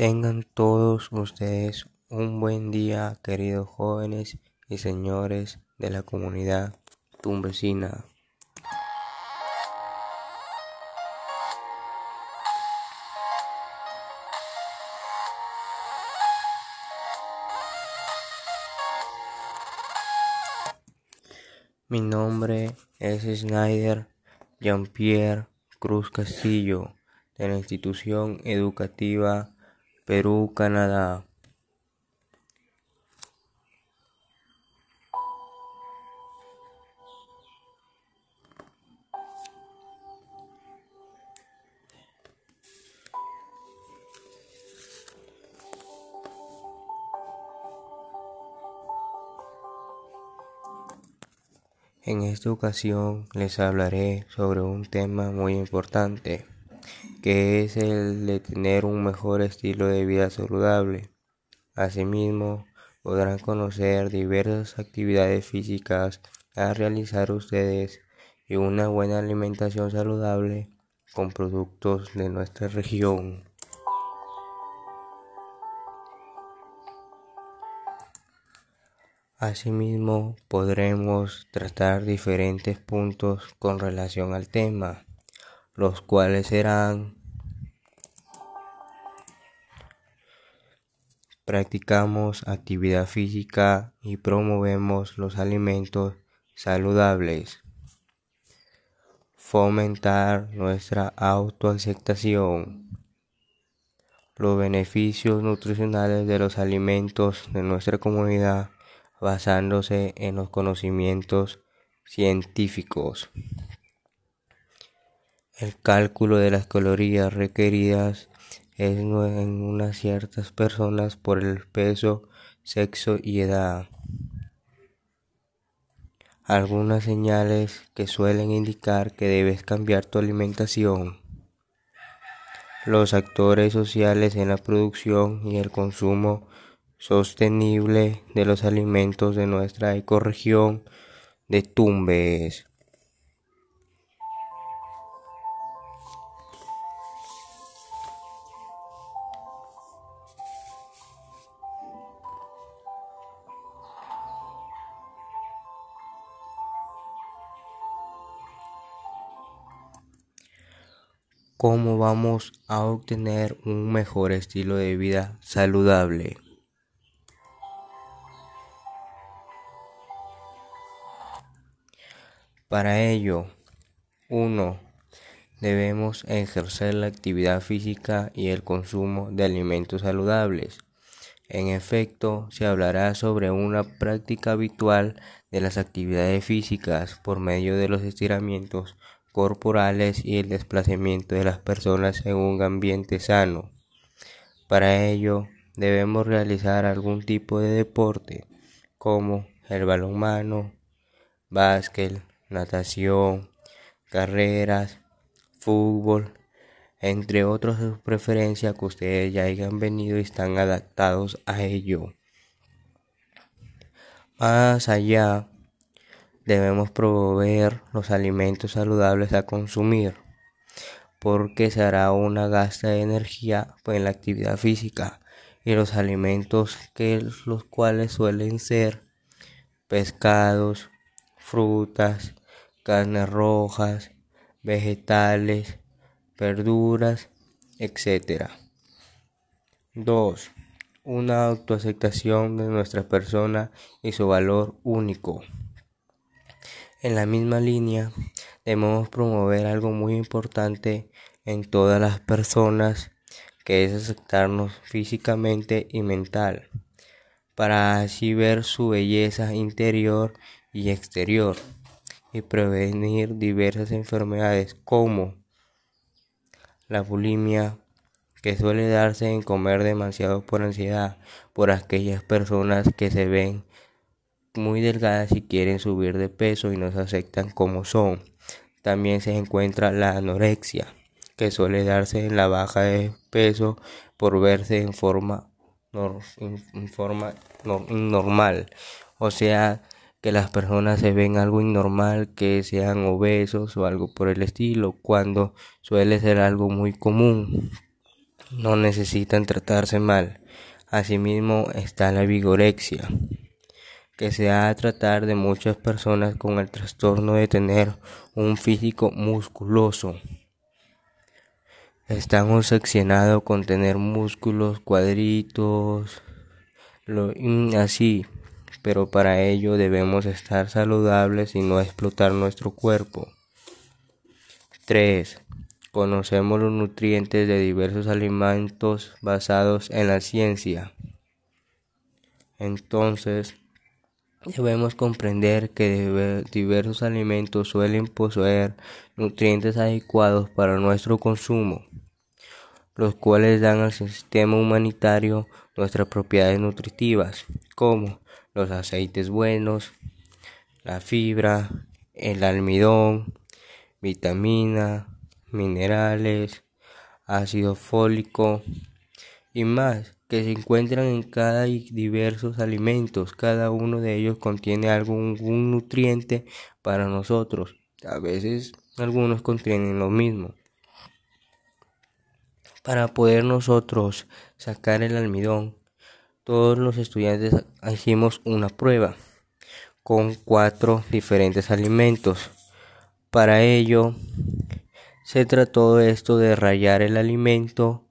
Tengan todos ustedes un buen día, queridos jóvenes y señores de la comunidad tumbesina. Mi nombre es Snyder Jean-Pierre Cruz Castillo de la institución educativa Perú, Canadá. En esta ocasión les hablaré sobre un tema muy importante que es el de tener un mejor estilo de vida saludable. Asimismo, podrán conocer diversas actividades físicas a realizar ustedes y una buena alimentación saludable con productos de nuestra región. Asimismo, podremos tratar diferentes puntos con relación al tema los cuales serán practicamos actividad física y promovemos los alimentos saludables. Fomentar nuestra autoaceptación. Los beneficios nutricionales de los alimentos de nuestra comunidad basándose en los conocimientos científicos. El cálculo de las calorías requeridas es en unas ciertas personas por el peso, sexo y edad. Algunas señales que suelen indicar que debes cambiar tu alimentación. Los actores sociales en la producción y el consumo sostenible de los alimentos de nuestra ecorregión de Tumbes. Cómo vamos a obtener un mejor estilo de vida saludable. Para ello, 1. Debemos ejercer la actividad física y el consumo de alimentos saludables. En efecto, se hablará sobre una práctica habitual de las actividades físicas por medio de los estiramientos corporales y el desplazamiento de las personas en un ambiente sano. Para ello, debemos realizar algún tipo de deporte, como el balonmano, básquet, natación, carreras, fútbol, entre otros de su preferencia que ustedes ya hayan venido y están adaptados a ello. Más allá, debemos proveer los alimentos saludables a consumir porque se hará una gasta de energía en la actividad física y los alimentos que los cuales suelen ser pescados, frutas, carnes rojas, vegetales, verduras, etc. 2. Una autoaceptación de nuestra persona y su valor único. En la misma línea, debemos promover algo muy importante en todas las personas, que es aceptarnos físicamente y mental, para así ver su belleza interior y exterior y prevenir diversas enfermedades como la bulimia, que suele darse en comer demasiado por ansiedad por aquellas personas que se ven muy delgadas y quieren subir de peso y no se aceptan como son. También se encuentra la anorexia, que suele darse en la baja de peso por verse en forma, en forma normal. O sea, que las personas se ven algo innormal, que sean obesos o algo por el estilo, cuando suele ser algo muy común. no necesitan tratarse mal. Asimismo está la vigorexia, que se ha a tratar de muchas personas con el trastorno de tener un físico musculoso. Están obsesionados con tener músculos, cuadritos, lo, así, pero para ello debemos estar saludables y no explotar nuestro cuerpo. 3. Conocemos los nutrientes de diversos alimentos basados en la ciencia. Entonces, debemos comprender que diversos alimentos suelen poseer nutrientes adecuados para nuestro consumo, los cuales dan al sistema humanitario nuestras propiedades nutritivas, como los aceites buenos, la fibra, el almidón, vitamina, minerales, ácido fólico y más que se encuentran en cada diversos alimentos. Cada uno de ellos contiene algún nutriente para nosotros. A veces algunos contienen lo mismo. Para poder nosotros sacar el almidón, todos los estudiantes hicimos una prueba con cuatro diferentes alimentos. Para ello, se trató esto de rayar el alimento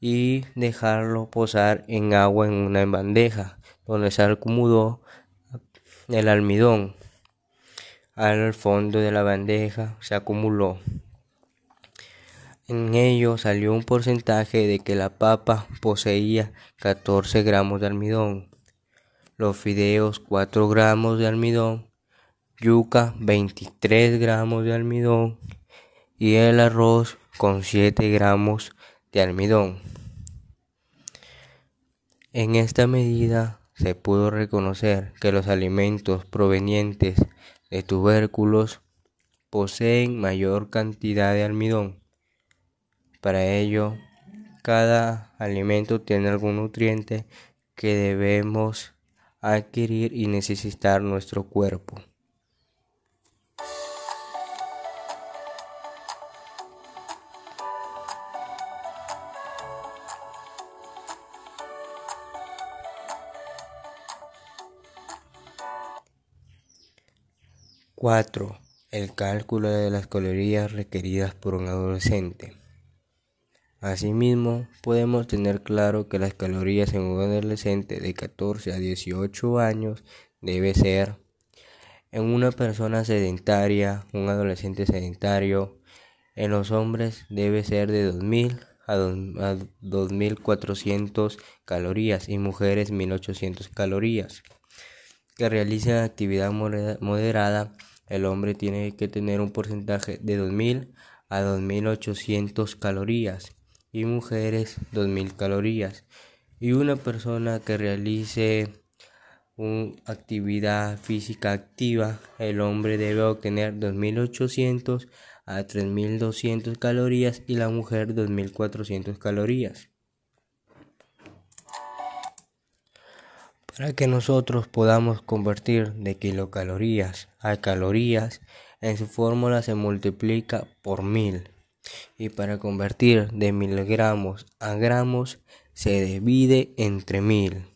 y dejarlo posar en agua en una bandeja donde se acumuló el almidón. Al fondo de la bandeja se acumuló. En ello salió un porcentaje de que la papa poseía 14 gramos de almidón, los fideos 4 gramos de almidón, yuca 23 gramos de almidón y el arroz con 7 gramos de almidón. En esta medida se pudo reconocer que los alimentos provenientes de tubérculos poseen mayor cantidad de almidón. Para ello, cada alimento tiene algún nutriente que debemos adquirir y necesitar nuestro cuerpo. 4. El cálculo de las calorías requeridas por un adolescente. Asimismo, podemos tener claro que las calorías en un adolescente de 14 a 18 años debe ser en una persona sedentaria, un adolescente sedentario, en los hombres debe ser de 2000 a 2400 calorías y mujeres 1800 calorías. Que realicen actividad moderada el hombre tiene que tener un porcentaje de 2000 a 2800 calorías y mujeres 2000 calorías. Y una persona que realice una actividad física activa, el hombre debe obtener 2800 a 3200 calorías y la mujer 2400 calorías. Para que nosotros podamos convertir de kilocalorías a calorías, en su fórmula se multiplica por mil. Y para convertir de miligramos a gramos se divide entre mil.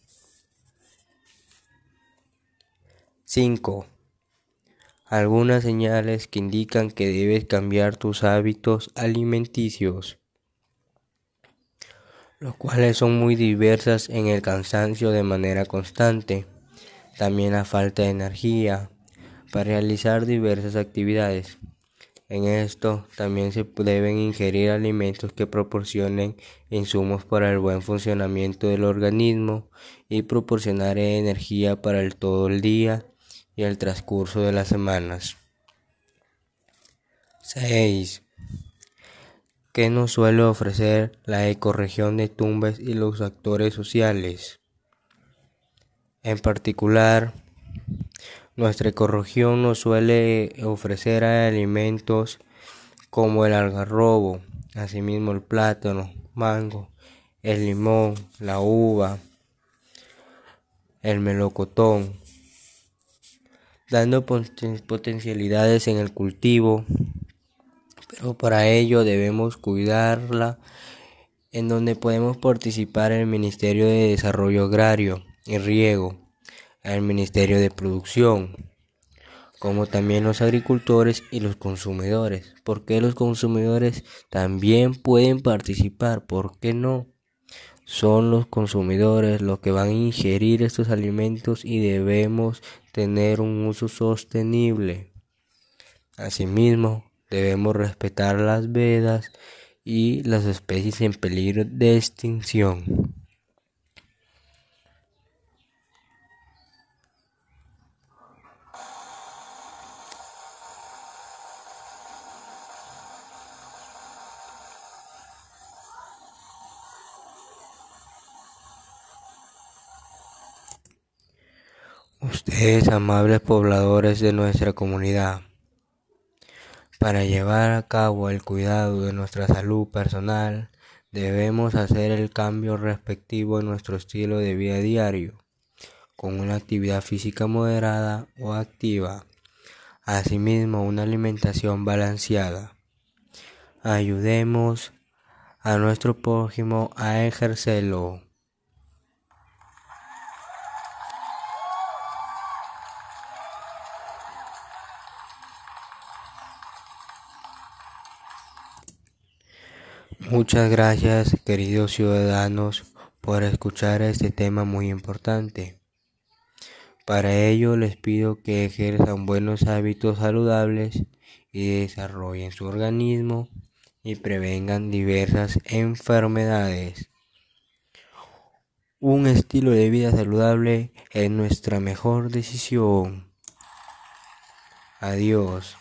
5. Algunas señales que indican que debes cambiar tus hábitos alimenticios los cuales son muy diversas en el cansancio de manera constante, también la falta de energía para realizar diversas actividades. En esto también se deben ingerir alimentos que proporcionen insumos para el buen funcionamiento del organismo y proporcionar energía para el todo el día y el transcurso de las semanas. 6 que nos suele ofrecer la ecorregión de Tumbes y los actores sociales. En particular, nuestra ecorregión nos suele ofrecer alimentos como el algarrobo, asimismo el plátano, mango, el limón, la uva, el melocotón, dando potencialidades en el cultivo para ello debemos cuidarla en donde podemos participar el Ministerio de Desarrollo Agrario y Riego, el Ministerio de Producción, como también los agricultores y los consumidores. ¿Por qué los consumidores también pueden participar? ¿Por qué no? Son los consumidores los que van a ingerir estos alimentos y debemos tener un uso sostenible. Asimismo, debemos respetar las vedas y las especies en peligro de extinción. Ustedes, amables pobladores de nuestra comunidad, para llevar a cabo el cuidado de nuestra salud personal, debemos hacer el cambio respectivo en nuestro estilo de vida diario, con una actividad física moderada o activa, asimismo una alimentación balanceada. Ayudemos a nuestro prójimo a ejercerlo. Muchas gracias, queridos ciudadanos, por escuchar este tema muy importante. Para ello les pido que ejerzan buenos hábitos saludables y desarrollen su organismo y prevengan diversas enfermedades. Un estilo de vida saludable es nuestra mejor decisión. Adiós.